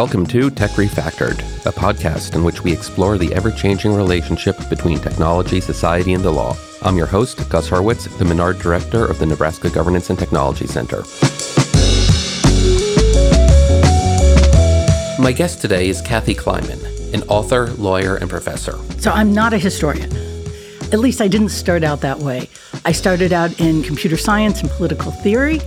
Welcome to Tech Refactored, a podcast in which we explore the ever changing relationship between technology, society, and the law. I'm your host, Gus Hurwitz, the Menard Director of the Nebraska Governance and Technology Center. My guest today is Kathy Kleiman, an author, lawyer, and professor. So I'm not a historian. At least I didn't start out that way. I started out in computer science and political theory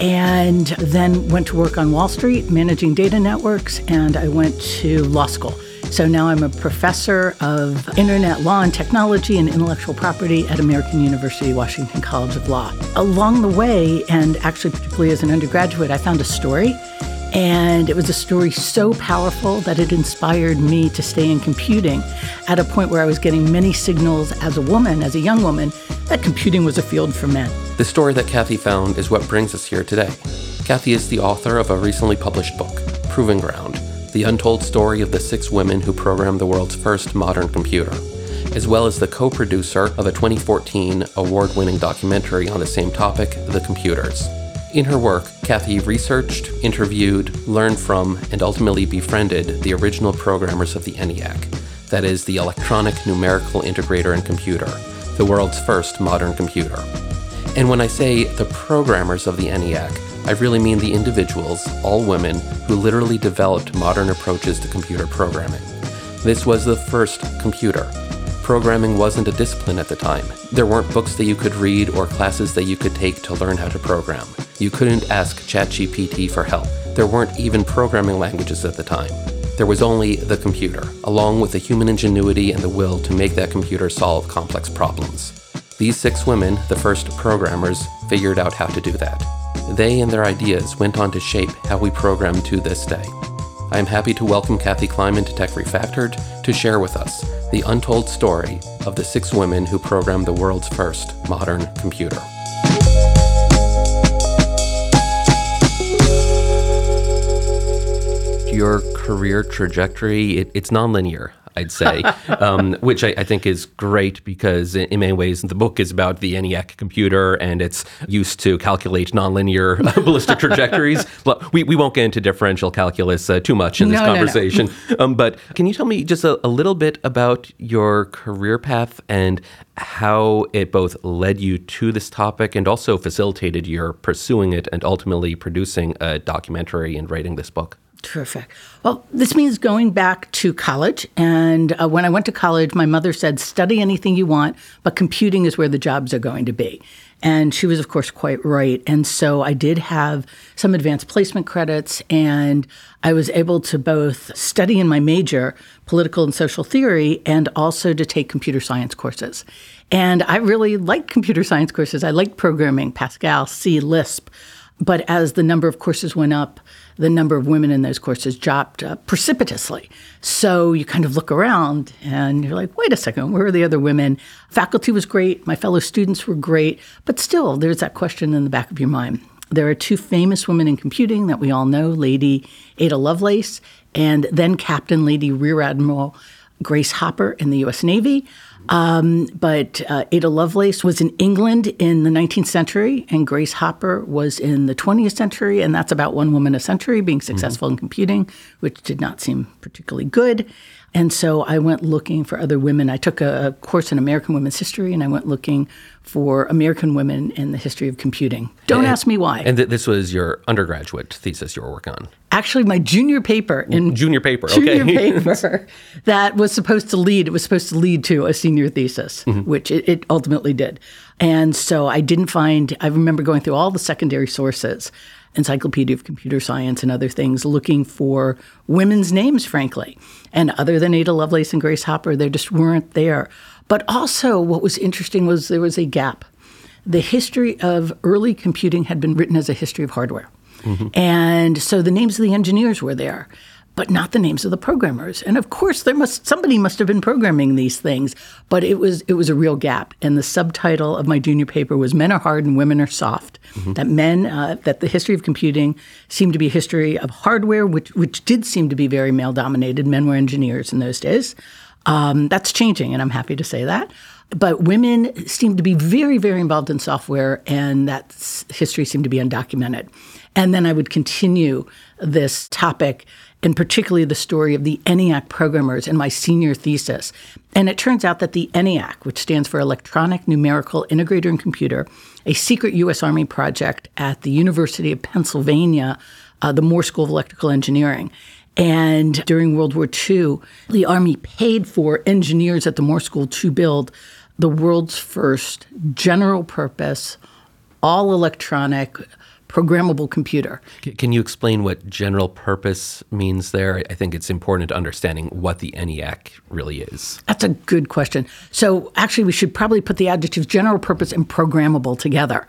and then went to work on Wall Street managing data networks, and I went to law school. So now I'm a professor of internet law and technology and intellectual property at American University Washington College of Law. Along the way, and actually particularly as an undergraduate, I found a story and it was a story so powerful that it inspired me to stay in computing at a point where I was getting many signals as a woman, as a young woman, that computing was a field for men. The story that Kathy found is what brings us here today. Kathy is the author of a recently published book, Proving Ground The Untold Story of the Six Women Who Programmed the World's First Modern Computer, as well as the co producer of a 2014 award winning documentary on the same topic, The Computers. In her work, Kathy researched, interviewed, learned from, and ultimately befriended the original programmers of the ENIAC, that is, the Electronic Numerical Integrator and Computer, the world's first modern computer. And when I say the programmers of the ENIAC, I really mean the individuals, all women, who literally developed modern approaches to computer programming. This was the first computer, programming wasn't a discipline at the time. There weren't books that you could read or classes that you could take to learn how to program. You couldn't ask ChatGPT for help. There weren't even programming languages at the time. There was only the computer, along with the human ingenuity and the will to make that computer solve complex problems. These six women, the first programmers, figured out how to do that. They and their ideas went on to shape how we program to this day. I am happy to welcome Kathy Kleiman to Tech Refactored to share with us the untold story of the six women who programmed the world's first modern computer. Your career trajectory, it, it's nonlinear. I'd say, um, which I, I, think is great because in, many ways the book is about the ENIAC computer and it's used to calculate nonlinear ballistic trajectories. But we, we won't get into differential calculus uh, too much in this no, conversation. No, no. Um, but can you tell me just a, a little bit about your career path and how it both led you to this topic and also facilitated your pursuing it and ultimately producing a documentary and writing this book? Terrific. Well, this means going back to college. And uh, when I went to college, my mother said, study anything you want, but computing is where the jobs are going to be. And she was, of course, quite right. And so I did have some advanced placement credits, and I was able to both study in my major, political and social theory, and also to take computer science courses. And I really liked computer science courses. I liked programming, Pascal, C, Lisp. But as the number of courses went up, the number of women in those courses dropped uh, precipitously. So you kind of look around and you're like, wait a second, where are the other women? Faculty was great, my fellow students were great, but still, there's that question in the back of your mind. There are two famous women in computing that we all know Lady Ada Lovelace and then Captain Lady Rear Admiral Grace Hopper in the US Navy. Um, but uh, Ada Lovelace was in England in the 19th century, and Grace Hopper was in the 20th century, and that's about one woman a century being successful mm-hmm. in computing, which did not seem particularly good. And so I went looking for other women. I took a, course in American women's history, and I went looking for American women in the history of computing. Don't and, ask me why. And th- this was your undergraduate thesis you were working on? Actually, my junior paper in junior paper, junior okay. paper that was supposed to lead. It was supposed to lead to a senior thesis, mm-hmm. which it, it ultimately did. And so I didn't find. I remember going through all the secondary sources. Encyclopedia of Computer Science and other things, looking for women's names, frankly. And other than Ada Lovelace and Grace Hopper, they just weren't there. But also, what was interesting was there was a gap. The history of early computing had been written as a history of hardware. Mm-hmm. And so the names of the engineers were there, but not the names of the programmers. And of course, there must somebody must have been programming these things, but it was it was a real gap. And the subtitle of my junior paper was "Men are hard and women are soft." Mm-hmm. That men uh, that the history of computing seemed to be a history of hardware, which which did seem to be very male dominated. Men were engineers in those days. Um, that's changing, and I'm happy to say that. But women seem to be very, very involved in software, and that history seemed to be undocumented. And then I would continue this topic and particularly the story of the ENIAC programmers in my senior thesis. And it turns out that the ENIAC, which stands for Electronic Numerical Integrator and Computer, a secret U.S. Army project at the University of Pennsylvania, uh, the Moore School of Electrical Engineering. And during World War II, the Army paid for engineers at the Moore School to build the world's first general purpose, all electronic, programmable computer. Can you explain what general purpose means there? I think it's important to understanding what the ENIAC really is. That's a good question. So, actually, we should probably put the adjectives general purpose and programmable together.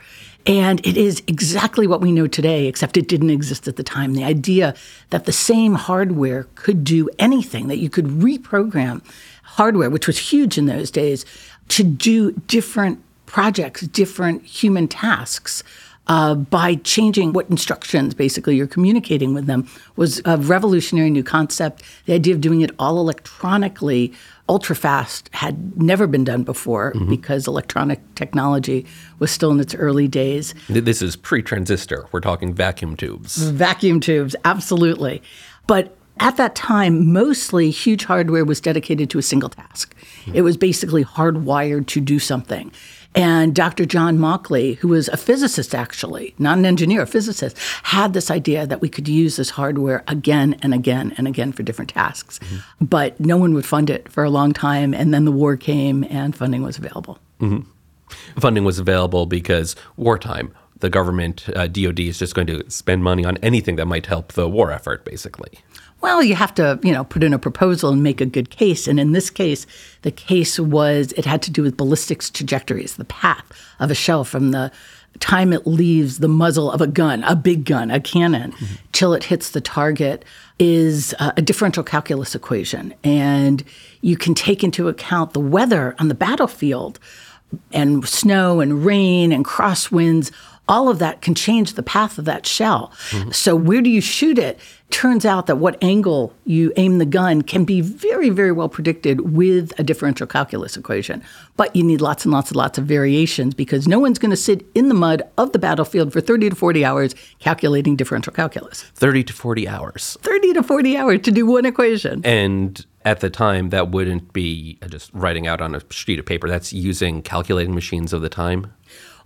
And it is exactly what we know today, except it didn't exist at the time. The idea that the same hardware could do anything, that you could reprogram hardware, which was huge in those days, to do different projects, different human tasks. Uh, by changing what instructions basically you're communicating with them was a revolutionary new concept. The idea of doing it all electronically ultra fast had never been done before mm-hmm. because electronic technology was still in its early days. This is pre transistor. We're talking vacuum tubes. Vacuum tubes, absolutely. But at that time, mostly huge hardware was dedicated to a single task. Mm-hmm. It was basically hardwired to do something. And Dr. John Mauchly, who was a physicist actually, not an engineer, a physicist, had this idea that we could use this hardware again and again and again for different tasks. Mm-hmm. But no one would fund it for a long time. And then the war came and funding was available. Mm-hmm. Funding was available because wartime, the government, uh, DOD, is just going to spend money on anything that might help the war effort, basically. Well, you have to, you know, put in a proposal and make a good case. And in this case, the case was it had to do with ballistics trajectories, the path of a shell from the time it leaves the muzzle of a gun, a big gun, a cannon, mm-hmm. till it hits the target is a differential calculus equation. And you can take into account the weather on the battlefield and snow and rain and crosswinds all of that can change the path of that shell. Mm-hmm. So, where do you shoot it? Turns out that what angle you aim the gun can be very, very well predicted with a differential calculus equation. But you need lots and lots and lots of variations because no one's going to sit in the mud of the battlefield for 30 to 40 hours calculating differential calculus. 30 to 40 hours. 30 to 40 hours to do one equation. And at the time, that wouldn't be just writing out on a sheet of paper. That's using calculating machines of the time.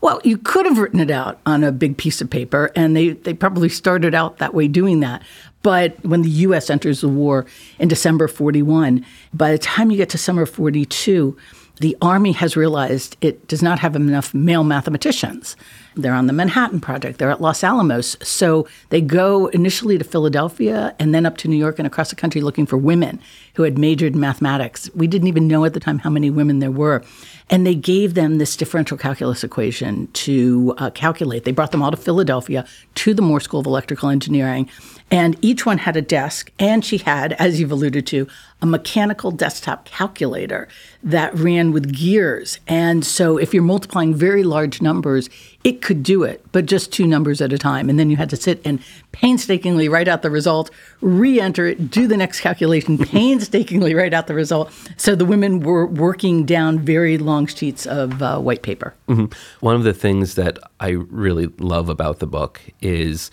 Well, you could have written it out on a big piece of paper, and they, they probably started out that way doing that. But when the U.S. enters the war in December 41, by the time you get to summer 42, the Army has realized it does not have enough male mathematicians. They're on the Manhattan Project, they're at Los Alamos. So they go initially to Philadelphia and then up to New York and across the country looking for women who had majored in mathematics. We didn't even know at the time how many women there were. And they gave them this differential calculus equation to uh, calculate. They brought them all to Philadelphia to the Moore School of Electrical Engineering. And each one had a desk, and she had, as you've alluded to, a mechanical desktop calculator that ran with gears. And so if you're multiplying very large numbers, it could do it, but just two numbers at a time. And then you had to sit and painstakingly write out the result, re enter it, do the next calculation, painstakingly write out the result. So the women were working down very long sheets of uh, white paper. Mm-hmm. One of the things that I really love about the book is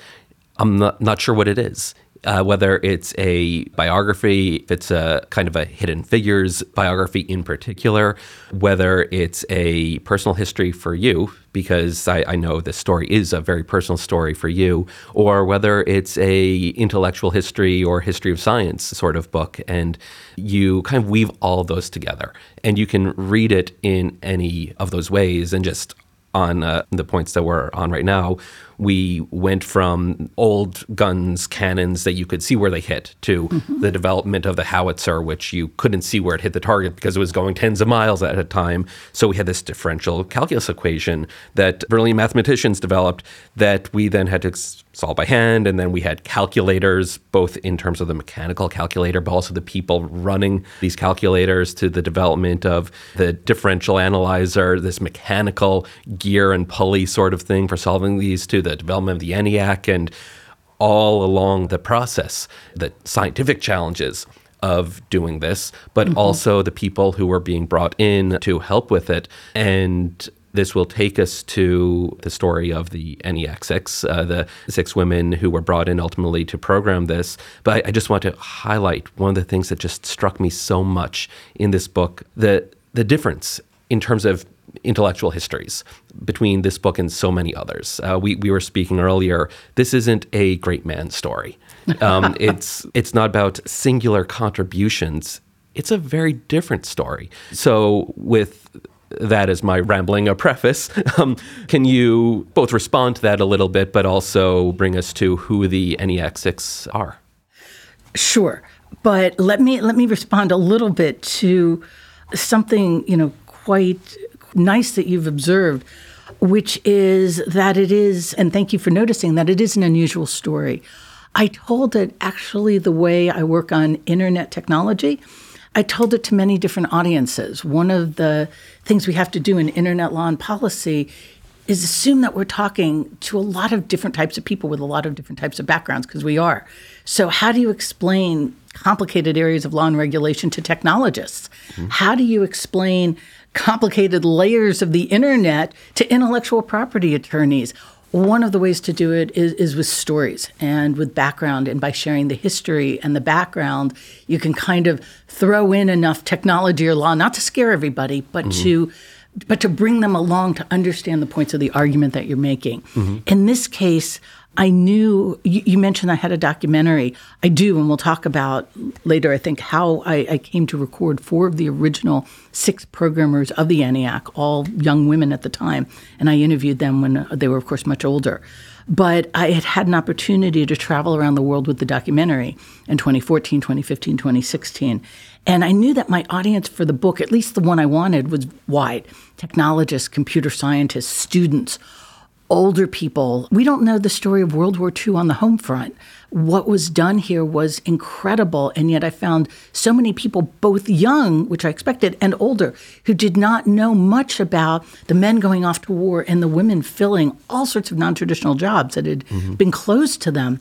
I'm not, not sure what it is. Uh, whether it's a biography, if it's a kind of a hidden figures biography in particular, whether it's a personal history for you, because I, I, know this story is a very personal story for you, or whether it's a intellectual history or history of science sort of book, and you kind of weave all of those together, and you can read it in any of those ways, and just on uh, the points that we're on right now, we went from old guns, cannons that you could see where they hit, to mm-hmm. the development of the howitzer, which you couldn't see where it hit the target because it was going tens of miles at a time. So we had this differential calculus equation that brilliant mathematicians developed that we then had to solve by hand. And then we had calculators, both in terms of the mechanical calculator, but also the people running these calculators to the development of the differential analyzer, this mechanical gear and pulley sort of thing for solving these to the development of the ENIAC and all along the process, the scientific challenges of doing this, but mm-hmm. also the people who were being brought in to help with it. And This will take us to the story of the ENIAC 6, uh, the six women who were brought in ultimately to program this. But I, I just want to highlight one of the things that just struck me so much in this book the, the difference in terms of intellectual histories between this book and so many others. Uh, we, we were speaking earlier, this isn't a great man story. Um, it's, it's not about singular contributions. It's a very different story. So, with that as my rambling a preface. Um, can you both respond to that a little bit, but also bring us to who the ENIAC 6 are? Sure, but let me let me respond a little bit to something you know quite nice that you've observed, which is that it is, and thank you for noticing that it is an unusual story. I told it actually the way I work on internet technology. I told it to many different audiences. One of the things we have to do in internet law and policy is assume that we're talking to a lot of different types of people with a lot of different types of backgrounds, because we are. So, how do you explain complicated areas of law and regulation to technologists? Mm-hmm. How do you explain complicated layers of the internet to intellectual property attorneys? One of the ways to do it is, is with stories and with background. And by sharing the history and the background, you can kind of throw in enough technology or law, not to scare everybody, but mm-hmm. to but to bring them along to understand the points of the argument that you're making. Mm-hmm. In this case, I knew you, you, mentioned I had a documentary. I do, and we'll talk about later, I think, how I, I, came to record four of the original six programmers of the ENIAC, all young women at the time. And I interviewed them when they were, of course, much older. But I had had an opportunity to travel around the world with the documentary in 2014, 2015, 2016. And I knew that my audience for the book, at least the one I wanted, was wide technologists, computer scientists, students older people. We don't know the story of World War II on the home front. What was done here was incredible. And yet I found so many people, both young, which I expected, and older, who did not know much about the men going off to war and the women filling all sorts of non traditional jobs that had mm-hmm. been closed to them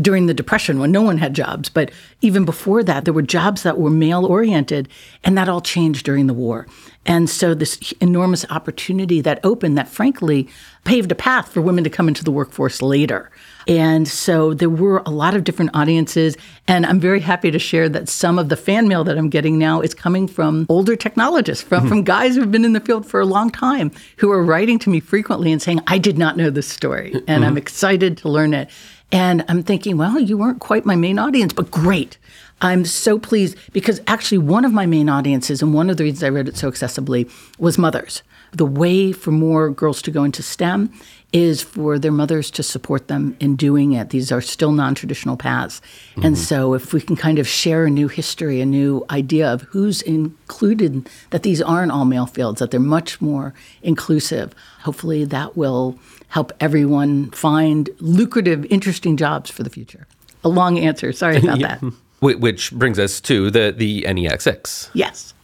during the Depression when no one had jobs. But even before that, there were jobs that were male oriented, and that all changed during the war. And so, this enormous opportunity that opened, that frankly paved a path for women to come into the workforce later. And so there were a lot of different audiences. And I'm very happy to share that some of the fan mail that I'm getting now is coming from older technologists, from, mm-hmm. from guys who've been in the field for a long time, who are writing to me frequently and saying, I did not know this story. And mm-hmm. I'm excited to learn it. And I'm thinking, well, you weren't quite my main audience, but great. I'm so pleased because actually, one of my main audiences, and one of the reasons I wrote it so accessibly, was mothers. The way for more girls to go into STEM is for their mothers to support them in doing it. These are still non traditional paths. Mm-hmm. And so, if we can kind of share a new history, a new idea of who's included, that these aren't all male fields, that they're much more inclusive, hopefully that will help everyone find lucrative, interesting jobs for the future. A long answer. Sorry about yeah. that. Which brings us to the, the ENIAC 6. Yes.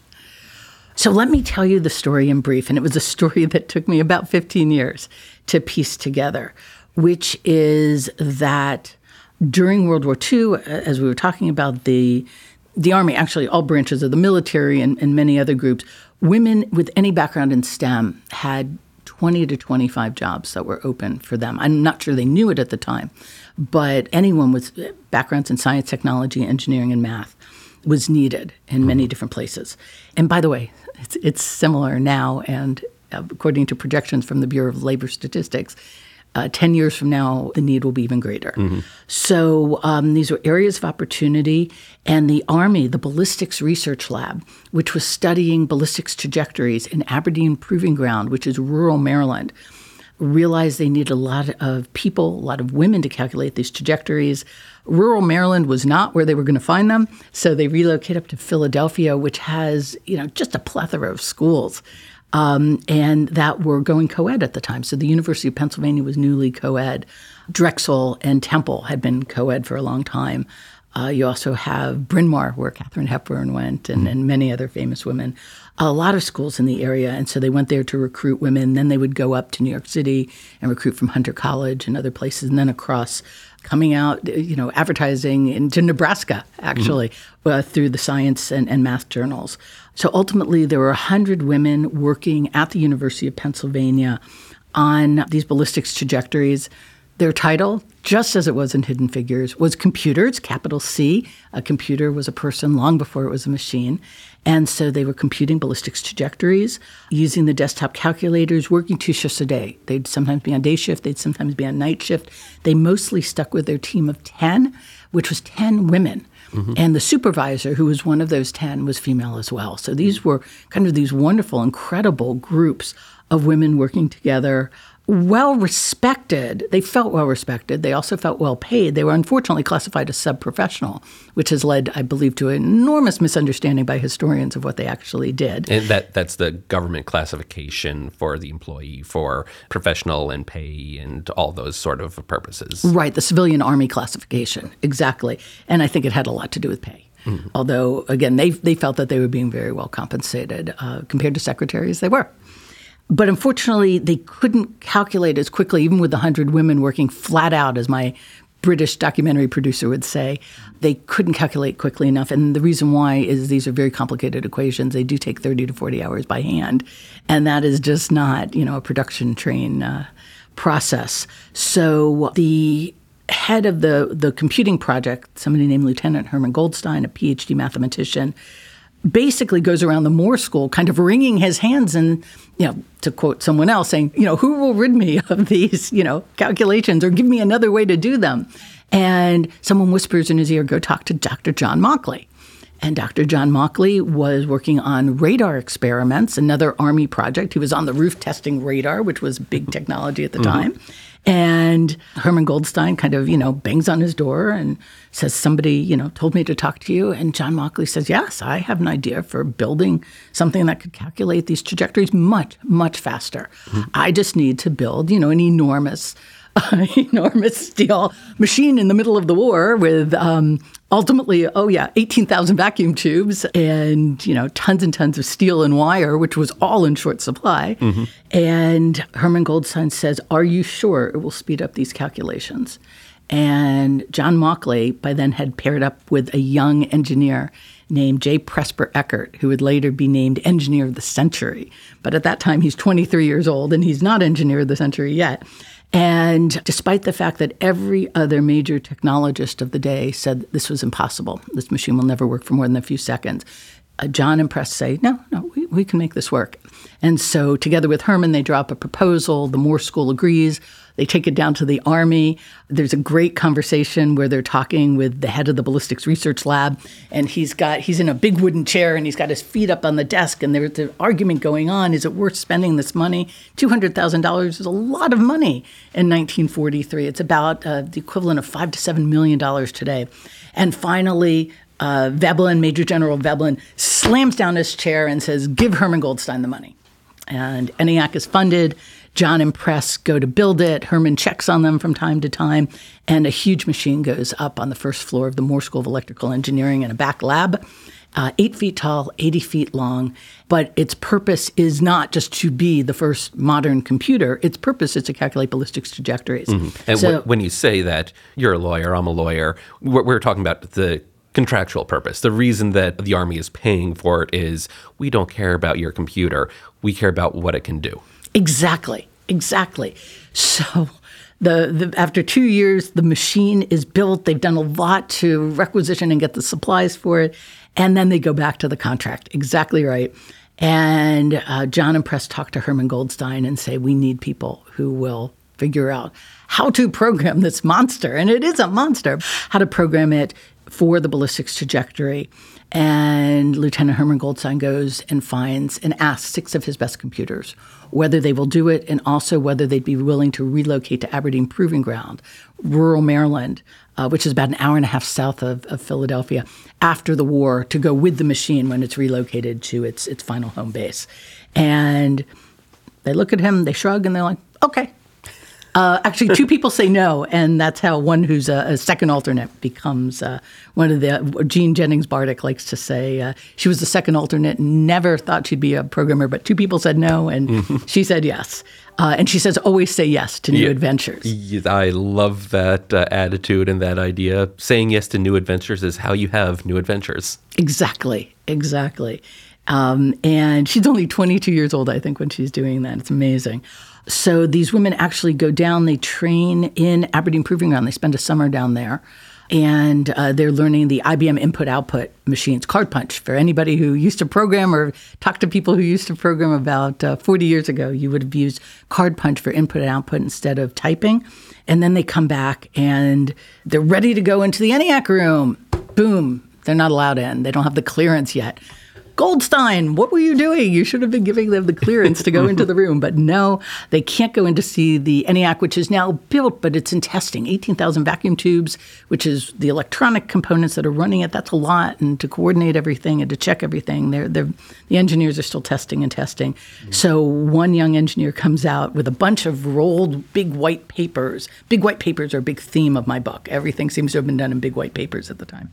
So let me tell you the story in brief. And it was a story that took me about 15 years to piece together, which is that during World War II, as we were talking about, the, the Army, actually all branches of the military and, and many other groups, women with any background in STEM had 20 to 25 jobs that were open for them. I'm not sure they knew it at the time, but anyone with backgrounds in science, technology, engineering, and math was needed in many different places. And by the way, it's, it's similar now, and according to projections from the Bureau of Labor Statistics, uh, 10 years from now, the need will be even greater. Mm-hmm. So um, these were areas of opportunity. And the Army, the Ballistics Research Lab, which was studying ballistics trajectories in Aberdeen Proving Ground, which is rural Maryland, realized they needed a lot of people, a lot of women to calculate these trajectories. Rural Maryland was not where they were going to find them, so they relocated up to Philadelphia, which has you know just a plethora of schools, um, and that were going co-ed at the time. So the University of Pennsylvania was newly co-ed. Drexel and Temple had been co-ed for a long time. Uh, you also have Bryn Mawr, where Katharine Hepburn went, and, and many other famous women. A lot of schools in the area, and so they went there to recruit women. Then they would go up to New York City and recruit from Hunter College and other places, and then across, coming out, you know, advertising into Nebraska, actually, uh, through the science and, and math journals. So ultimately, there were 100 women working at the University of Pennsylvania on these ballistics trajectories. Their title, just as it was in Hidden Figures, was computers, capital C. A computer was a person long before it was a machine. And so they were computing ballistics trajectories using the desktop calculators, working two shifts a day. They'd sometimes be on day shift, they'd sometimes be on night shift. They mostly stuck with their team of 10, which was 10 women. Mm-hmm. And the supervisor, who was one of those 10, was female as well. So these were kind of these wonderful, incredible groups of women working together well respected. They felt well respected. They also felt well paid. They were unfortunately classified as sub professional, which has led, I believe, to an enormous misunderstanding by historians of what they actually did. And that that's the government classification for the employee for professional and pay and all those sort of purposes. Right, the civilian army classification. Exactly. And I think it had a lot to do with pay. Mm-hmm. Although, again, they, they felt that they were being very well compensated uh, compared to secretaries, they were. But unfortunately, they couldn't calculate as quickly, even with 100 women working flat out, as my British documentary producer would say. They couldn't calculate quickly enough. And the reason why is these are very complicated equations. They do take 30 to 40 hours by hand. And that is just not, you know, a production train uh, process. So the head of the, the computing project, somebody named Lieutenant Herman Goldstine, a PhD mathematician, basically goes around the Moore School, kind of wringing his hands and, you know, to quote someone else, saying, you know, who will rid me of these, you know, calculations or give me another way to do them? And someone whispers in his ear, go talk to Dr. John Mauchly. And Dr. John Mauchly was working on radar experiments, another Army project. He was on the roof testing radar, which was big technology at the mm-hmm. time. And Herman Goldstine kind of, you know, bangs on his door and says, Somebody, you know, told me to talk to you. And John Mauchly says, Yes, I have an idea for building something that could calculate these trajectories much, much faster. Mm-hmm. I just need to build, you know, an enormous enormous steel machine in the middle of the war with um, ultimately, oh yeah, 18,000 vacuum tubes and, you know, tons and tons of steel and wire, which was all in short supply. Mm-hmm. And Herman Goldstine says, are you sure it will speed up these calculations? And John Mauchly by then had paired up with a young engineer named J. Presper Eckert, who would later be named Engineer of the Century. But at that time, he's 23 years old and he's not Engineer of the Century yet. And despite the fact that every other major technologist of the day said this was impossible, this machine will never work for more than a few seconds, uh, John and Press say, no, no, we, we can make this work. And so, together with Herman, they drop a proposal. The Moore School agrees. They take it down to the Army. There's a great conversation where they're talking with the head of the ballistics research lab, and he's got he's in a big wooden chair and he's got his feet up on the desk, and there's an argument going on: is it worth spending this money? Two hundred thousand dollars is a lot of money in 1943. It's about uh, the equivalent of five to seven million dollars today. And finally, uh, Veblen, Major General Veblen, slams down his chair and says, Give Herman Goldstine the money. And ENIAC is funded. John and Press go to build it. Herman checks on them from time to time. And a huge machine goes up on the first floor of the Moore School of Electrical Engineering in a back lab. Uh, eight feet tall, 80 feet long. But its purpose is not just to be the first modern computer. Its purpose is to calculate ballistics trajectories. Mm-hmm. And so, when you say that, you're a lawyer, I'm a lawyer, we're, we're talking about the contractual purpose. The reason that the Army is paying for it is we don't care about your computer, we care about what it can do. Exactly, exactly. So, the, the, after two years, the machine is built. They've done a lot to requisition and get the supplies for it, and then they go back to the contract. Exactly right. And uh, John and Press talk to Herman Goldstine and say, "We need people who will figure out how to program this monster, and it is a monster. How to program it for the ballistics trajectory." And Lieutenant Herman Goldstine goes and finds and asks six of his best computers whether they will do it and also whether they'd be willing to relocate to Aberdeen Proving Ground, rural Maryland, uh, which is about an hour and a half south of, of Philadelphia, after the war to go with the machine when it's relocated to its, its final home base. And they look at him, they shrug, and they're like, okay. Uh, actually, two people say no, and that's how one who's a, a second alternate becomes uh, one of the. Jean Jennings Bartik likes to say uh, she was the second alternate, never thought she'd be a programmer, but two people said no, and mm-hmm. she said yes. Uh, and she says, always say yes to new yeah. adventures. I love that uh, attitude and that idea. Saying yes to new adventures is how you have new adventures. Exactly, exactly. Um, and she's only 22 years old, I think, when she's doing that. It's amazing. So these women actually go down, they train in Aberdeen Proving Ground. They spend a summer down there. And uh, they're learning the IBM input output machines, card punch. For anybody who used to program or talk to people who used to program about uh, 40 years ago, you would have used card punch for input and output instead of typing. And then they come back and they're ready to go into the ENIAC room. Boom, they're not allowed in. They don't have the clearance yet. Goldstine, what were you doing? You should have been giving them the clearance to go into the room. But no, they can't go in to see the ENIAC, which is now built, but it's in testing. 18,000 vacuum tubes, which is the electronic components that are running it. That's a lot. And to coordinate everything and to check everything, they're, they're, the engineers are still testing and testing. Mm-hmm. So one young engineer comes out with a bunch of rolled big white papers. Big white papers are a big theme of my book. Everything seems to have been done in big white papers at the time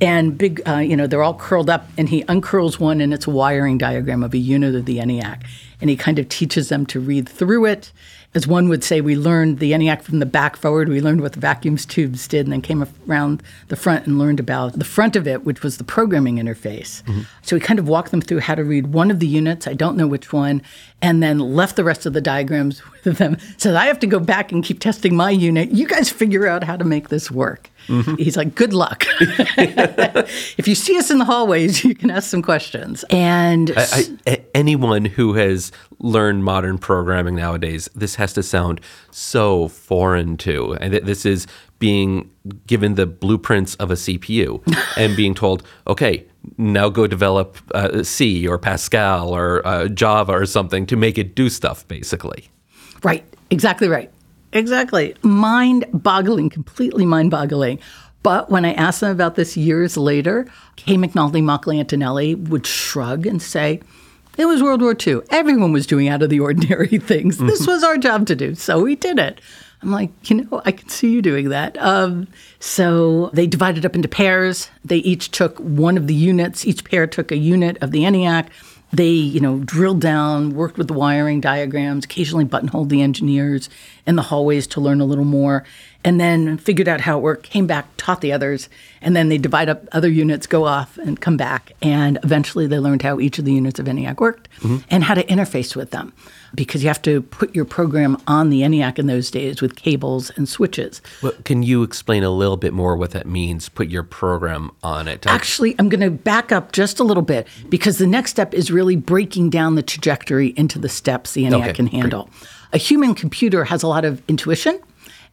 and big, uh, you know, they're all curled up, and he uncurls one, and it's a wiring diagram of a unit of the ENIAC, and he kind of teaches them to read through it. As one would say, we learned the ENIAC from the back forward. We learned what the vacuum tubes did, and then came around the front and learned about the front of it, which was the programming interface. Mm-hmm. So we kind of walked them through how to read one of the units. I don't know which one, and then left the rest of the diagrams with them. So I have to go back and keep testing my unit. You guys figure out how to make this work. Mm-hmm. He's like, good luck. if you see us in the hallways, you can ask some questions. And I, I, anyone who has learned modern programming nowadays, this has to sound so foreign to. And this is being given the blueprints of a CPU and being told, okay, now go develop uh, C or Pascal or uh, Java or something to make it do stuff, basically. Right, exactly right. Exactly. Mind boggling, completely mind boggling. But when I asked them about this years later, Kay McNulty, Mauchly Antonelli would shrug and say, it was World War II. Everyone was doing out of the ordinary things. Mm-hmm. This was our job to do, so we did it. I'm like, you know, I can see you doing that. Um, so they divided up into pairs. They each took one of the units. Each pair took a unit of the ENIAC they, you know, drilled down, worked with the wiring diagrams, occasionally buttonholed the engineers in the hallways to learn a little more, and then figured out how it worked, came back, taught the others, and then they divide up other units, go off and come back. And eventually they learned how each of the units of ENIAC worked mm-hmm. and how to interface with them because you have to put your program on the ENIAC in those days with cables and switches. Well, can you explain a little bit more what that means, put your program on it? Actually, I'm going to back up just a little bit because the next step is really breaking down the trajectory into the steps the ENIAC okay, can handle. Great. A human computer has a lot of intuition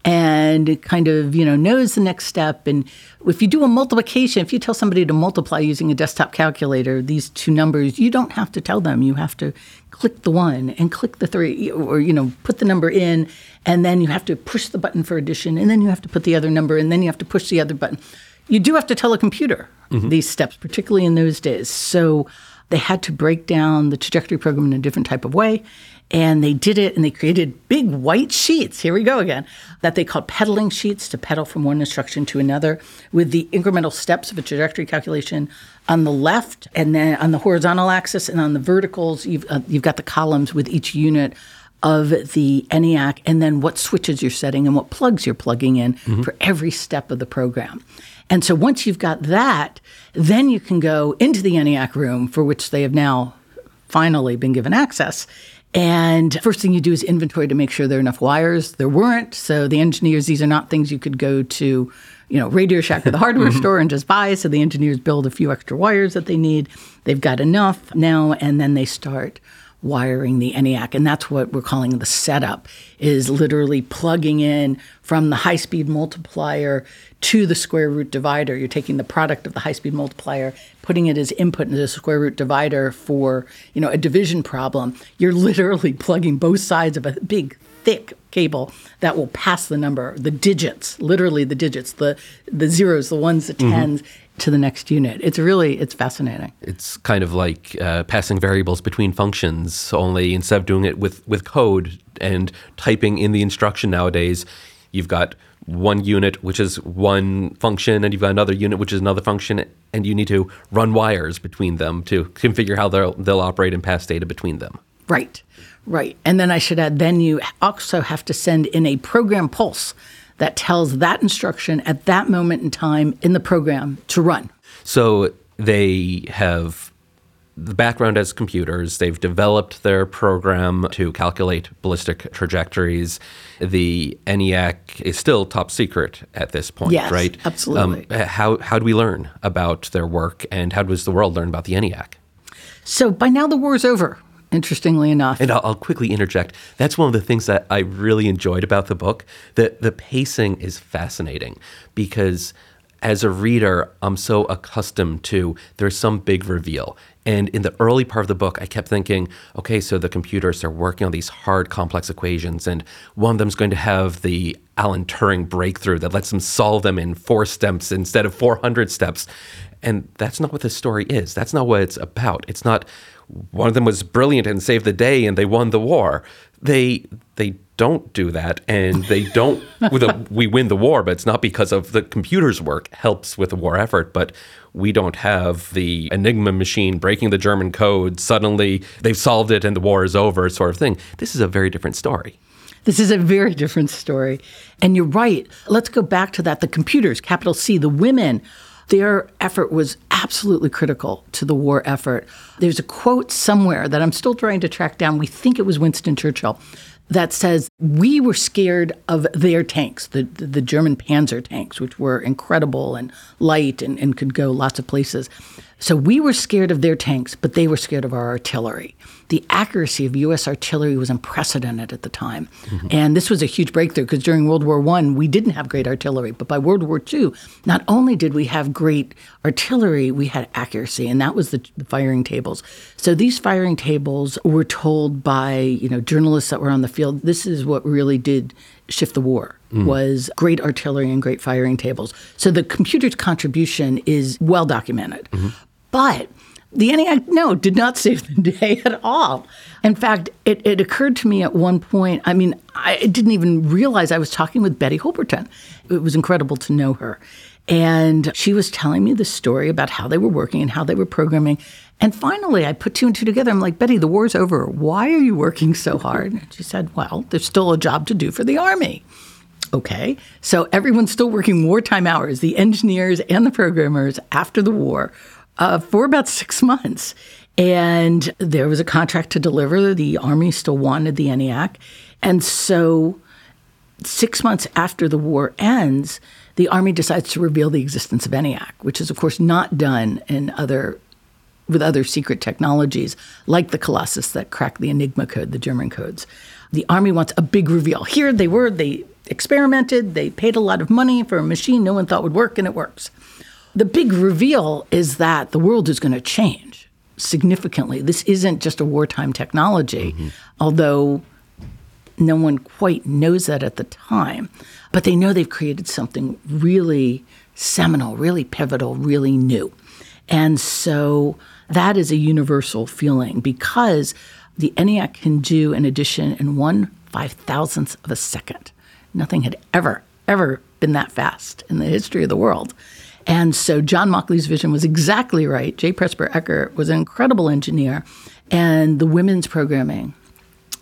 and it kind of you know knows the next step. And if you do a multiplication if you tell somebody to multiply using a desktop calculator these two numbers you don't have to tell them. You have to click the one and click the three or you know put the number in and then you have to push the button for addition and then you have to put the other number and then you have to push the other button. You do have to tell a computer mm-hmm. these steps particularly in those days. So they had to break down the trajectory program in a different type of way and they did it and they created big white sheets. Here we go again, that they called pedaling sheets to pedal from one instruction to another with the incremental steps of a trajectory calculation on the left and then on the horizontal axis and on the verticals, you've, uh, you've got the columns with each unit of the ENIAC and then what switches you're setting and what plugs you're plugging in mm-hmm. for every step of the program. And so once you've got that, then you can go into the ENIAC room for which they have now finally been given access and first thing you do is inventory to make sure there are enough wires. There weren't. So the engineers, these are not things you could go to, you know, Radio Shack or the hardware mm-hmm. store and just buy. So the engineers build a few extra wires that they need. They've got enough now, and then they start wiring the ENIAC. And that's what we're calling the setup, is literally plugging in from the high-speed multiplier to the square root divider. You're taking the product of the high speed multiplier, putting it as input into the square root divider for, you know, a division problem. You're literally plugging both sides of a big thick cable that will pass the number, the digits, literally the digits, the the zeros, the ones, the 10s to the next unit. It's really it's fascinating. It's kind of like uh, passing variables between functions, only instead of doing it with, with code and typing in the instruction nowadays, you've got one unit which is one function, and you've got another unit which is another function, and you need to run wires between them to configure how they'll, they'll operate and pass data between them. Right, right. And then I should add, then you also have to send in a program pulse that tells that instruction at that moment in time in the program to run. So they have the background as computers. They've developed their program to calculate ballistic trajectories. The ENIAC is still top secret at this point, Yes, right? absolutely. Um, how, how do we learn about their work and how does the world learn about the ENIAC? So by now the war's over, interestingly enough. And I'll, I'll quickly interject. That's one of the things that I really enjoyed about the book. The the pacing is fascinating because as a reader, I'm so accustomed to there's some big reveal. And in the early part of the book, I kept thinking, okay, so the computers are working on these hard, complex equations, and one of them's going to have the Alan Turing breakthrough that lets them solve them in four steps instead of 400 steps. And that's not what the story is. That's not what it's about. It's not one of them was brilliant and saved the day and they won the war. They they don't do that and they don't a, we win the war, but it's not because of the computer's work helps with the war effort, but we don't have the Enigma machine breaking the German code. Suddenly they've solved it and the war is over, sort of thing. This is a very different story. This is a very different story. And you're right. Let's go back to that. The computers, capital C, the women, their effort was absolutely critical to the war effort. There's a quote somewhere that I'm still trying to track down. We think it was Winston Churchill that says, We were scared of their tanks, the, the German Panzer tanks, which were incredible and light and, and could go lots of places. So we were scared of their tanks, but they were scared of our artillery. The accuracy of U.S. artillery was unprecedented at the time. Mm-hmm. And this was a huge breakthrough because during World War I, we didn't have great artillery. But by World War II, not only did we have great artillery, we had accuracy, and that was the, the firing tables. So these firing tables were told by you know journalists that were on the field, this is what really did shift the war mm. was great artillery and great firing tables. So the computer's contribution is well documented. Mm-hmm. But the ENIAC, no, did not save the day at all. In fact, it, it occurred to me at one point, I mean, I didn't even realize I was talking with Betty Holberton. It was incredible to know her. And she was telling me the story about how they were working and how they were programming. And finally, I put two and two together. I'm like, Betty, the war's over. Why are you working so hard? And she said, Well, there's still a job to do for the Army. Okay, so everyone's still working wartime hours, the engineers and the programmers after the war, uh, for about six months. And there was a contract to deliver. The Army still wanted the ENIAC. And so, six months after the war ends, the Army decides to reveal the existence of ENIAC, which is, of course, not done in other with other secret technologies like the Colossus that cracked the Enigma code, the German codes. The Army wants a big reveal. Here they were, they experimented, they paid a lot of money for a machine no one thought would work, and it works. The big reveal is that the world is going to change significantly. This isn't just a wartime technology, mm-hmm. although no one quite knows that at the time. But they know they've created something really seminal, really pivotal, really new. And so that is a universal feeling because the ENIAC can do an addition in one five thousandth of a second. Nothing had ever, ever been that fast in the history of the world. And so John Mauchly's vision was exactly right. Jay Presper Eckert was an incredible engineer, and the women's programming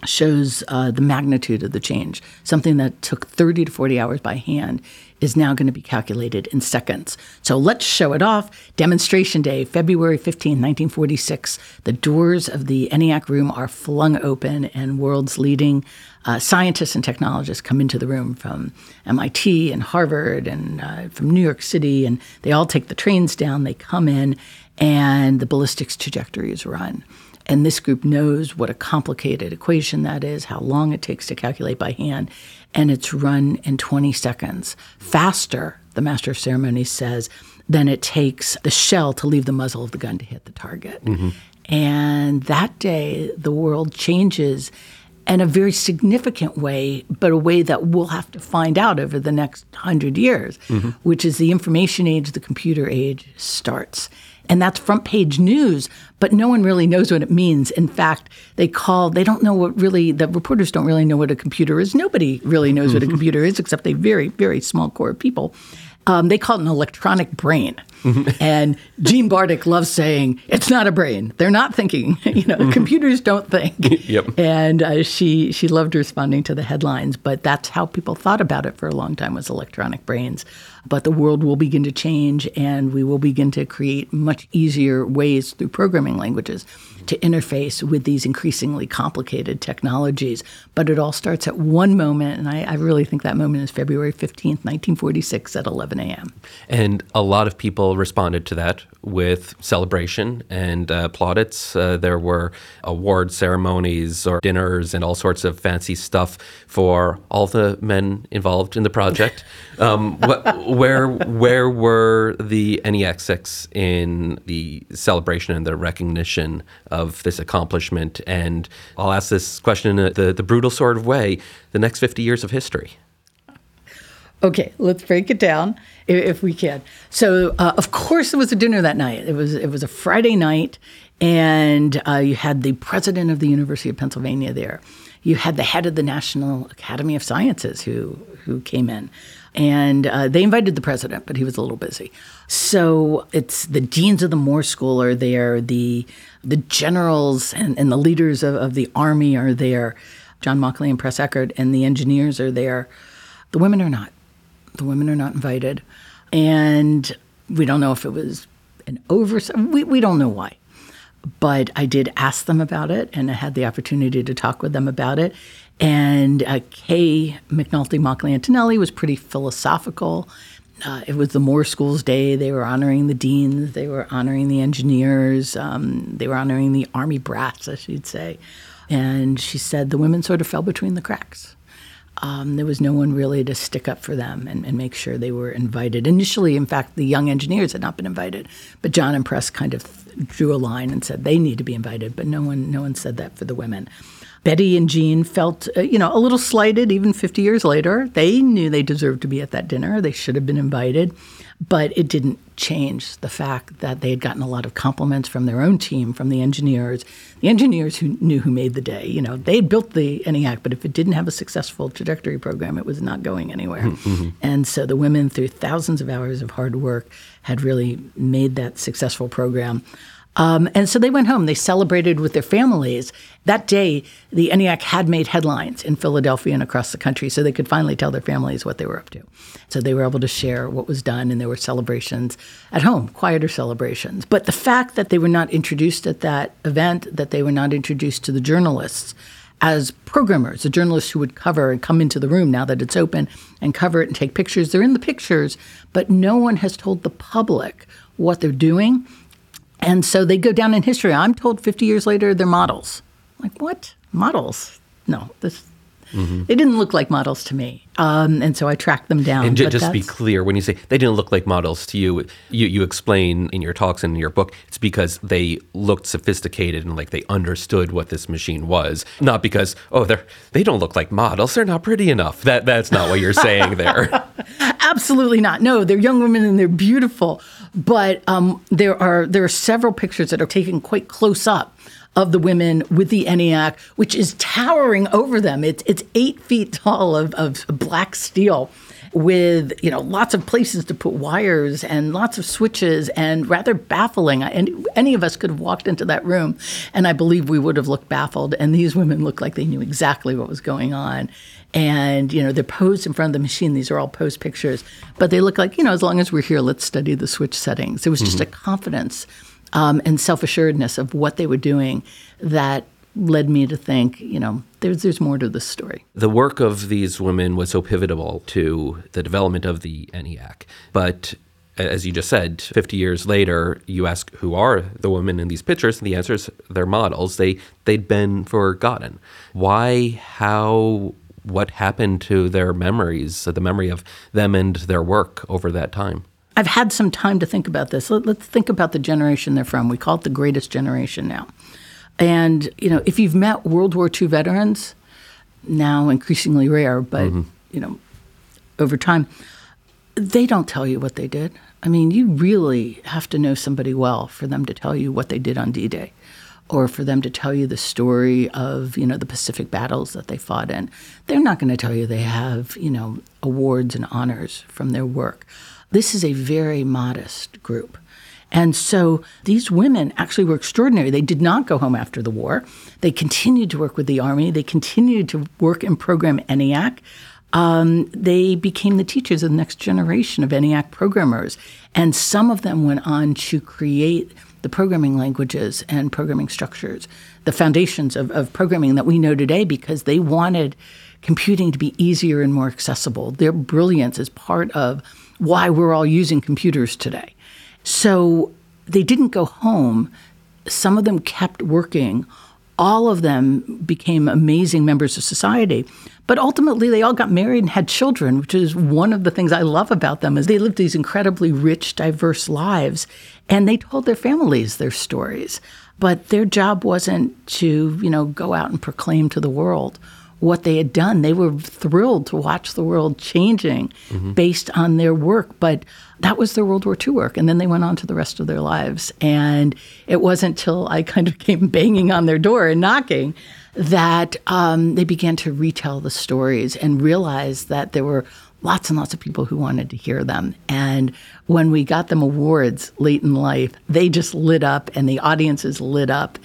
shows uh, the magnitude of the change. Something that took 30 to 40 hours by hand is now going to be calculated in seconds. So let's show it off. Demonstration Day, February 15, 1946. The doors of the ENIAC room are flung open, and world's leading uh, scientists and technologists come into the room from MIT and Harvard and uh, from New York City, and they all take the trains down. They come in, and the ballistics trajectory is run. And this group knows what a complicated equation that is, how long it takes to calculate by hand, and it's run in 20 seconds. Faster, the master of ceremonies says, than it takes the shell to leave the muzzle of the gun to hit the target. Mm-hmm. And that day, the world changes in a very significant way, but a way that we'll have to find out over the next hundred years, mm-hmm. which is the information age, the computer age starts. And that's front page news, but no one really knows what it means. In fact, they call, they don't know what really, the reporters don't really know what a computer is. Nobody really knows what a mm-hmm. computer is except a very, very small core of people. Um, they call it an electronic brain. and Jean Bartik loves saying, it's not a brain. They're not thinking. you know, computers don't think. yep. And uh, she, she loved responding to the headlines, but that's how people thought about it for a long time was electronic brains. But the world will begin to change and we will begin to create much easier ways through programming languages to interface with these increasingly complicated technologies. But it all starts at one moment, and I, I really think that moment is February 15th, 1946 at 11 a.m. And a lot of people responded to that with celebration and uh, plaudits. Uh, there were award ceremonies or dinners and all sorts of fancy stuff for all the men involved in the project. Um, wh- where where were the ENIAC in the celebration and the recognition of this accomplishment? And I'll ask this question in the, the brutal sort of way: the next fifty years of history. Okay, let's break it down if we can. So, uh, of course, it was a dinner that night. It was it was a Friday night, and uh, you had the president of the University of Pennsylvania there. You had the head of the National Academy of Sciences who who came in, and uh, they invited the president, but he was a little busy. So it's the deans of the Moore School are there, the the generals and, and the leaders of, of the army are there. John Mauchly and Pres Eckert and the engineers are there. The women are not. The women are not invited. And we don't know if it was an oversight. We, we don't know why. But I did ask them about it, and I had the opportunity to talk with them about it. And uh, Kay McNulty Mauchly Antonelli was pretty philosophical. Uh, it was the Moore School's Day. They were honoring the deans, they were honoring the engineers, um, they were honoring the Army brats, I should say. And she said the women sort of fell between the cracks. Um, there was no one really to stick up for them and, and, make sure they were invited. Initially, in fact, the young engineers had not been invited, but John and Pres kind of drew a line and said they need to be invited, but no one, no one said that for the women. Betty and Jean felt, uh, you know, a little slighted even 50 years later. They knew they deserved to be at that dinner. They should have been invited. But it didn't change the fact that they had gotten a lot of compliments from their own team, from the engineers, the engineers who knew who made the day. You know, they had built the ENIAC, but if it didn't have a successful trajectory program, it was not going anywhere. Mm-hmm. And so the women, through thousands of hours of hard work, had really made that successful program. Um, and so they went home. They celebrated with their families. That day, the ENIAC had made headlines in Philadelphia and across the country, so they could finally tell their families what they were up to. So they were able to share what was done, and there were celebrations at home, quieter celebrations. But the fact that they were not introduced at that event, that they were not introduced to the journalists as programmers, the journalists who would cover and come into the room now that it's open and cover it and take pictures, they're in the pictures, but no one has told the public what they're doing and so they go down in history. I'm told 50 years later they're models. I'm like, what? Models? No, this. Mm-hmm. They didn't look like models to me, um, and so I tracked them down. And j- just to be clear, when you say they didn't look like models to you, you, you explain in your talks and in your book, it's because they looked sophisticated and like they understood what this machine was, not because oh they're they don't look like models, they're not pretty enough. That that's not what you're saying there. Absolutely not. No, they're young women and they're beautiful. But um, there are there are several pictures that are taken quite close up of the women with the ENIAC, which is towering over them. It's it's eight feet tall of, of black steel with you know lots of places to put wires and lots of switches and rather baffling. And any of us could have walked into that room and i believe we would have looked baffled. And these women looked like they knew exactly what was going on. And you know they're posed in front of the machine. These are all posed pictures. But they look like you know as long as we're here let's study the switch settings. It was just mm-hmm. a confidence um, and self-assuredness of what they were doing that led me to think you know there's there's more to this story the work of these women was so pivotal to the development of the eniac but as you just said, 50 years later, you ask who are the women in these pictures, and the answer is they're models. They they'd been forgotten. Why? How? What happened to their memories? The memory of them and their work over that time. I've had some time to think about this. Let, us think about the generation they're from. We call it the greatest generation now. And you know, if you've met World War II veterans, now increasingly rare, but mm-hmm. you know, over time, they don't tell you what they did. I mean, you really have to know somebody well for them to tell you what they did on D Day or for them to tell you the story of, you know, the Pacific battles that they fought in. They're not going to tell you they have, you know, awards and honors from their work. This is a very modest group. And so these women actually were extraordinary. They did not go home after the war. They continued to work with the Army. They continued to work and program ENIAC um, they became the teachers of the next generation of ENIAC programmers. And some of them went on to create the programming languages and programming structures, the foundations of, of programming that we know today because they wanted computing to be easier and more accessible. Their brilliance is part of why we're all using computers today. So they didn't go home. Some of them kept working. All of them became amazing members of society. But ultimately, they all got married and had children, which is one of the things I love about them. Is they lived these incredibly rich, diverse lives, and they told their families their stories. But their job wasn't to, you know, go out and proclaim to the world what they had done. They were thrilled to watch the world changing mm-hmm. based on their work, but that was their World War II work. And then they went on to the rest of their lives. And it wasn't till I kind of came banging on their door and knocking that um, they began to retell the stories and realize that there were lots and lots of people who wanted to hear them. And when we got them awards late in life, they just lit up and the audiences lit up.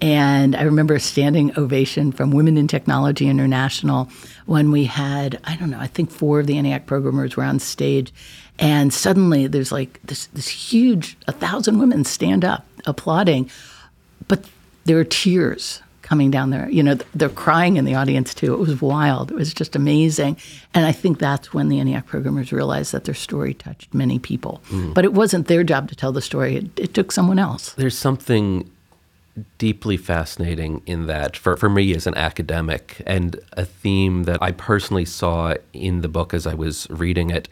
And I remember a standing ovation from Women in Technology International when we had, I don't know, I think four of the ENIAC programmers were on stage. And suddenly there's like this, this huge, a thousand women stand up applauding. But there are tears coming down there. You know, they're crying in the audience too. It was wild. It was just amazing. And I think that's when the ENIAC programmers realized that their story touched many people. Mm. But it wasn't their job to tell the story, it, it took someone else. There's something deeply fascinating in that for, for me as an academic and a theme that I personally saw in the book as I was reading it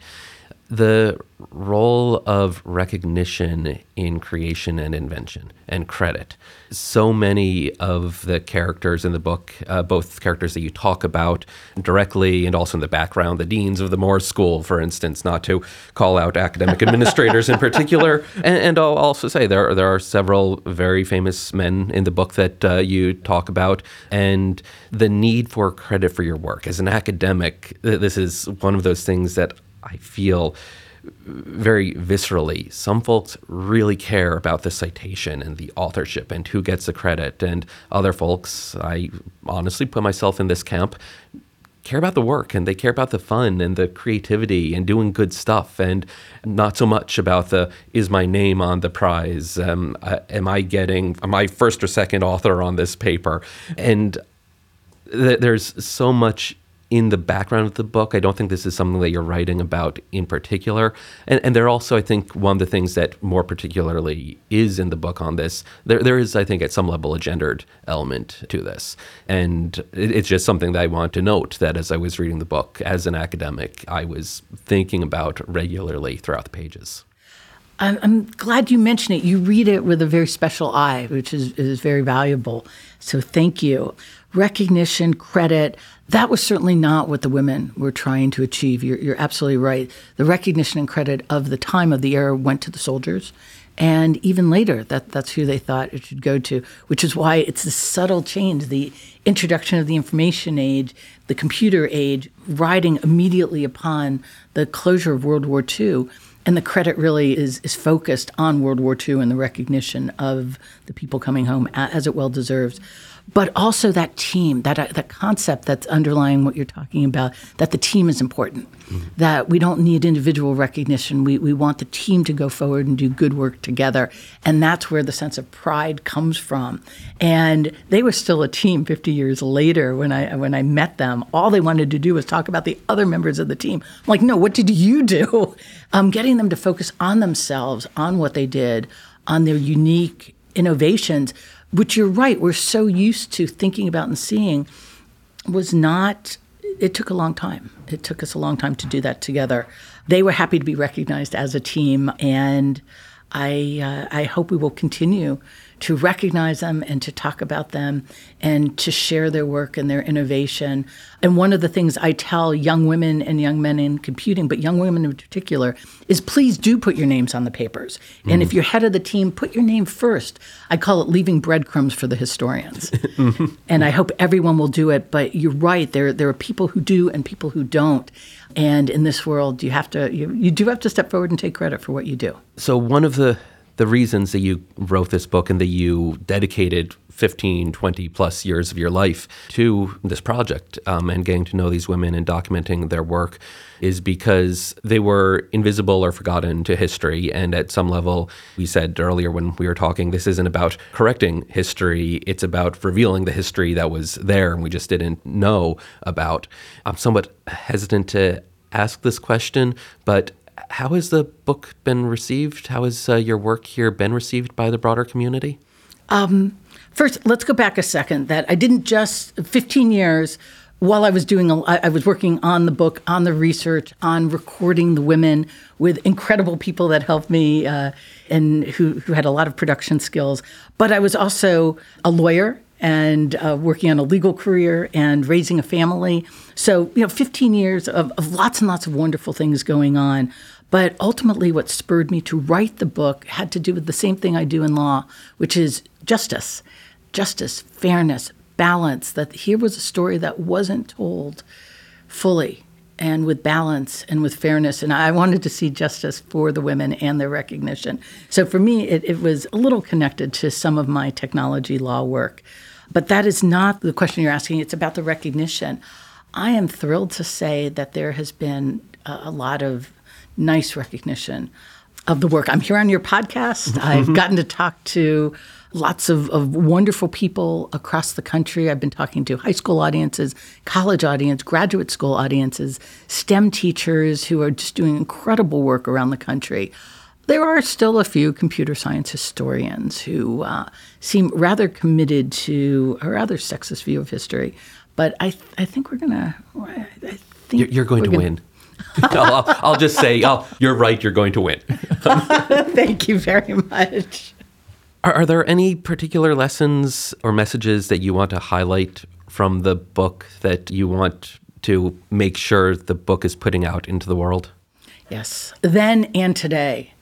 the role of recognition in creation and invention and credit. So many of the characters in the book, uh, both characters that you talk about directly and also in the background, the deans of the Moore School, for instance, not to call out academic administrators in particular. And, and, I'll also say there, there are several very famous men in the book that uh, you talk about, and the need for credit for your work. As an academic, this is one of those things that I feel very viscerally. Some folks really care about the citation and the authorship and who gets the credit, and other folks, I honestly put myself in this camp, care about the work and they care about the fun and the creativity and doing good stuff and not so much about the is my name on the prize um, uh, am i getting am i first or second author on this paper and th- there's so much in the background of the book. I don't think this is something that you're writing about in particular. And, and there also, I think, one of the things that more particularly is in the book on this, there, there is, I think, at some level, a gendered element to this. And it, it's just something that I want to note that as I was reading the book as an academic, I was thinking about regularly throughout the pages. I'm, I'm glad you mentioned it. You read it with a very special eye, which is, is very valuable. So thank you. Recognition, credit, that was certainly not what the women were trying to achieve. You're, you're absolutely right. The recognition and credit of the time of the era went to the soldiers. And even later, that, that's who they thought it should go to, which is why it's this subtle change the introduction of the information age, the computer age, riding immediately upon the closure of World War II. And the credit really is, is focused on World War II and the recognition of the people coming home, as it well deserves. But also that team, that uh, that concept that's underlying what you're talking about, that the team is important, mm-hmm. that we don't need individual recognition. We we want the team to go forward and do good work together, and that's where the sense of pride comes from. And they were still a team 50 years later when I when I met them. All they wanted to do was talk about the other members of the team. I'm like, no, what did you do? Um, getting them to focus on themselves, on what they did, on their unique innovations which you're right, we're so used to thinking about and seeing, was not, it took a long time. It took us a long time to do that together. They were happy to be recognized as a team, and I, uh, I hope we will continue to recognize them and to talk about them and to share their work and their innovation. And one of the things I tell young women and young men in computing, but young women in particular, is please do put your names on the papers. Mm. And if you're head of the team, put your name first. I call it leaving breadcrumbs for the historians. and I hope everyone will do it. But you're right, there, there are people who do and people who don't. And in this world, you have to you, you do have to step forward and take credit for what you do. So one of the the reasons that you wrote this book and that you dedicated 15, 20 plus years of your life to this project um, and getting to know these women and documenting their work is because they were invisible or forgotten to history. And at some level, we said earlier when we were talking, this isn't about correcting history, it's about revealing the history that was there and we just didn't know about. I'm somewhat hesitant to ask this question, but how has the book been received? How has uh, your work here been received by the broader community? Um, first, let's go back a second. That I didn't just 15 years while I was doing, I was working on the book, on the research, on recording the women with incredible people that helped me uh, and who, who had a lot of production skills. But I was also a lawyer and uh, working on a legal career and raising a family. So, you know, 15 years of, of lots and lots of wonderful things going on. But ultimately, what spurred me to write the book had to do with the same thing I do in law, which is justice, justice, fairness, balance. That here was a story that wasn't told fully and with balance and with fairness. And I wanted to see justice for the women and their recognition. So for me, it, it was a little connected to some of my technology law work. But that is not the question you're asking. It's about the recognition. I am thrilled to say that there has been a, lot of nice recognition of the work. I'm here on your podcast. Mm-hmm. I've gotten to talk to lots of, of wonderful people across the country. I've been talking to high school audiences, college audience, graduate school audiences, STEM teachers who are just doing incredible work around the country. There are still a few computer science historians who uh, seem rather committed to a rather sexist view of history, but I, th- I think we're gonna. I think you're, you're going to gonna, win. I'll, I'll, just say, I'll, you're right. You're going to win. Thank you very much. Are, are there any particular lessons or messages that you want to highlight from the book that you want to make sure the book is putting out into the world? Yes. Then and today,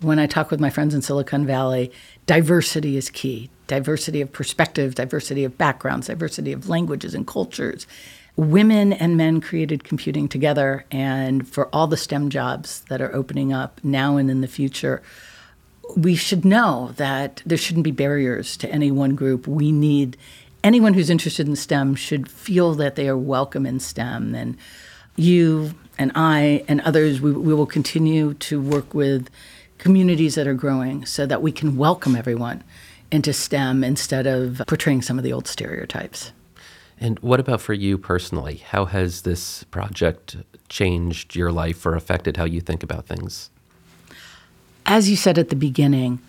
when I talk with my friends in Silicon Valley, diversity is key. Diversity of perspective, diversity of backgrounds, diversity of languages and cultures women and men created computing together. And for all the STEM jobs that are opening up now and in the future, we should know that there shouldn't be barriers to any one group. We need anyone who's interested in STEM should feel that they are welcome in STEM. And you and I and others, we, we will continue to work with communities that are growing so that we can welcome everyone into STEM instead of portraying some of the old stereotypes. And what about for you personally? How has this project changed your life or affected how you think about things? As you said at the beginning,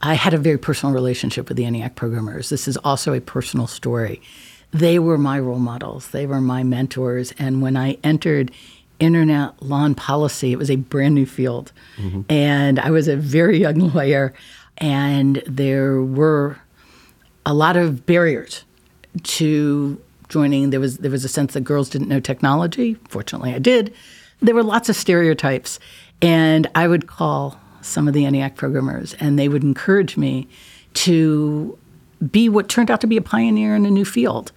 I had a very personal relationship with the ENIAC programmers. This is also a personal story. They were my role models, they were my mentors. And when I entered internet law and policy, it was a brand new field. Mm-hmm. And I was a very young lawyer, and there were a lot of barriers to joining. There was there was a sense that girls didn't know technology. Fortunately, I did. There were lots of stereotypes, and I would call some of the ENIAC programmers, and they would encourage me to be what turned out to be a pioneer in a new field.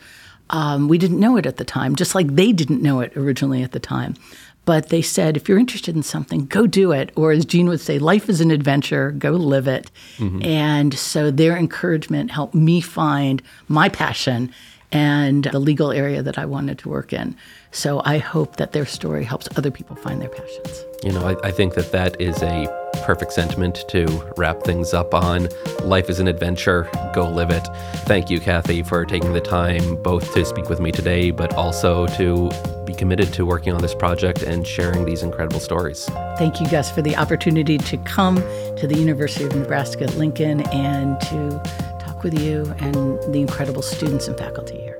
Um, we didn't know it at the time, just like they didn't know it originally at the time. But they said, if you're interested in something, go do it. Or as Jean would say, life is an adventure, go live it. Mm-hmm. And so their encouragement helped me find my passion and the legal area that I wanted to work in. So I hope that their story helps other people find their passions. You know, I, I, think that that is a perfect sentiment to wrap things up on. Life is an adventure, go live it. Thank you, Kathy, for taking the time both to speak with me today, but also to be committed to working on this project and sharing these incredible stories. Thank you, Gus, for the opportunity to come to the University of Nebraska at Lincoln and to talk with you and the incredible students and faculty here.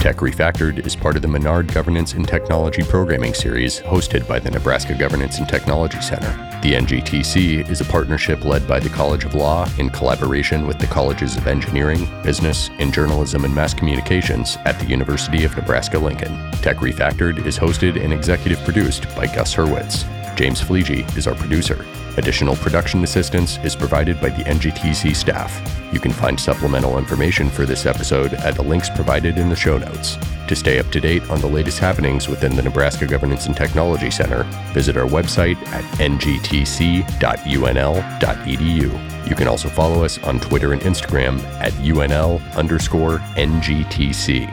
Tech Refactored is part of the Menard Governance and Technology Programming Series hosted by the Nebraska Governance and Technology Center. The NGTC is a partnership led by the College of Law in collaboration with the Colleges of Engineering, Business, and Journalism and Mass Communications at the University of Nebraska Lincoln. Tech Refactored is hosted and executive produced by Gus Hurwitz. James Fleege is our producer. Additional production assistance is provided by the NGTC staff. You can find supplemental information for this episode at the links provided in the show notes. To stay up to date on the latest happenings within the Nebraska Governance and Technology Center, visit our website at ngtc.unl.edu. You can also follow us on Twitter and Instagram at UNL underscore NGTC.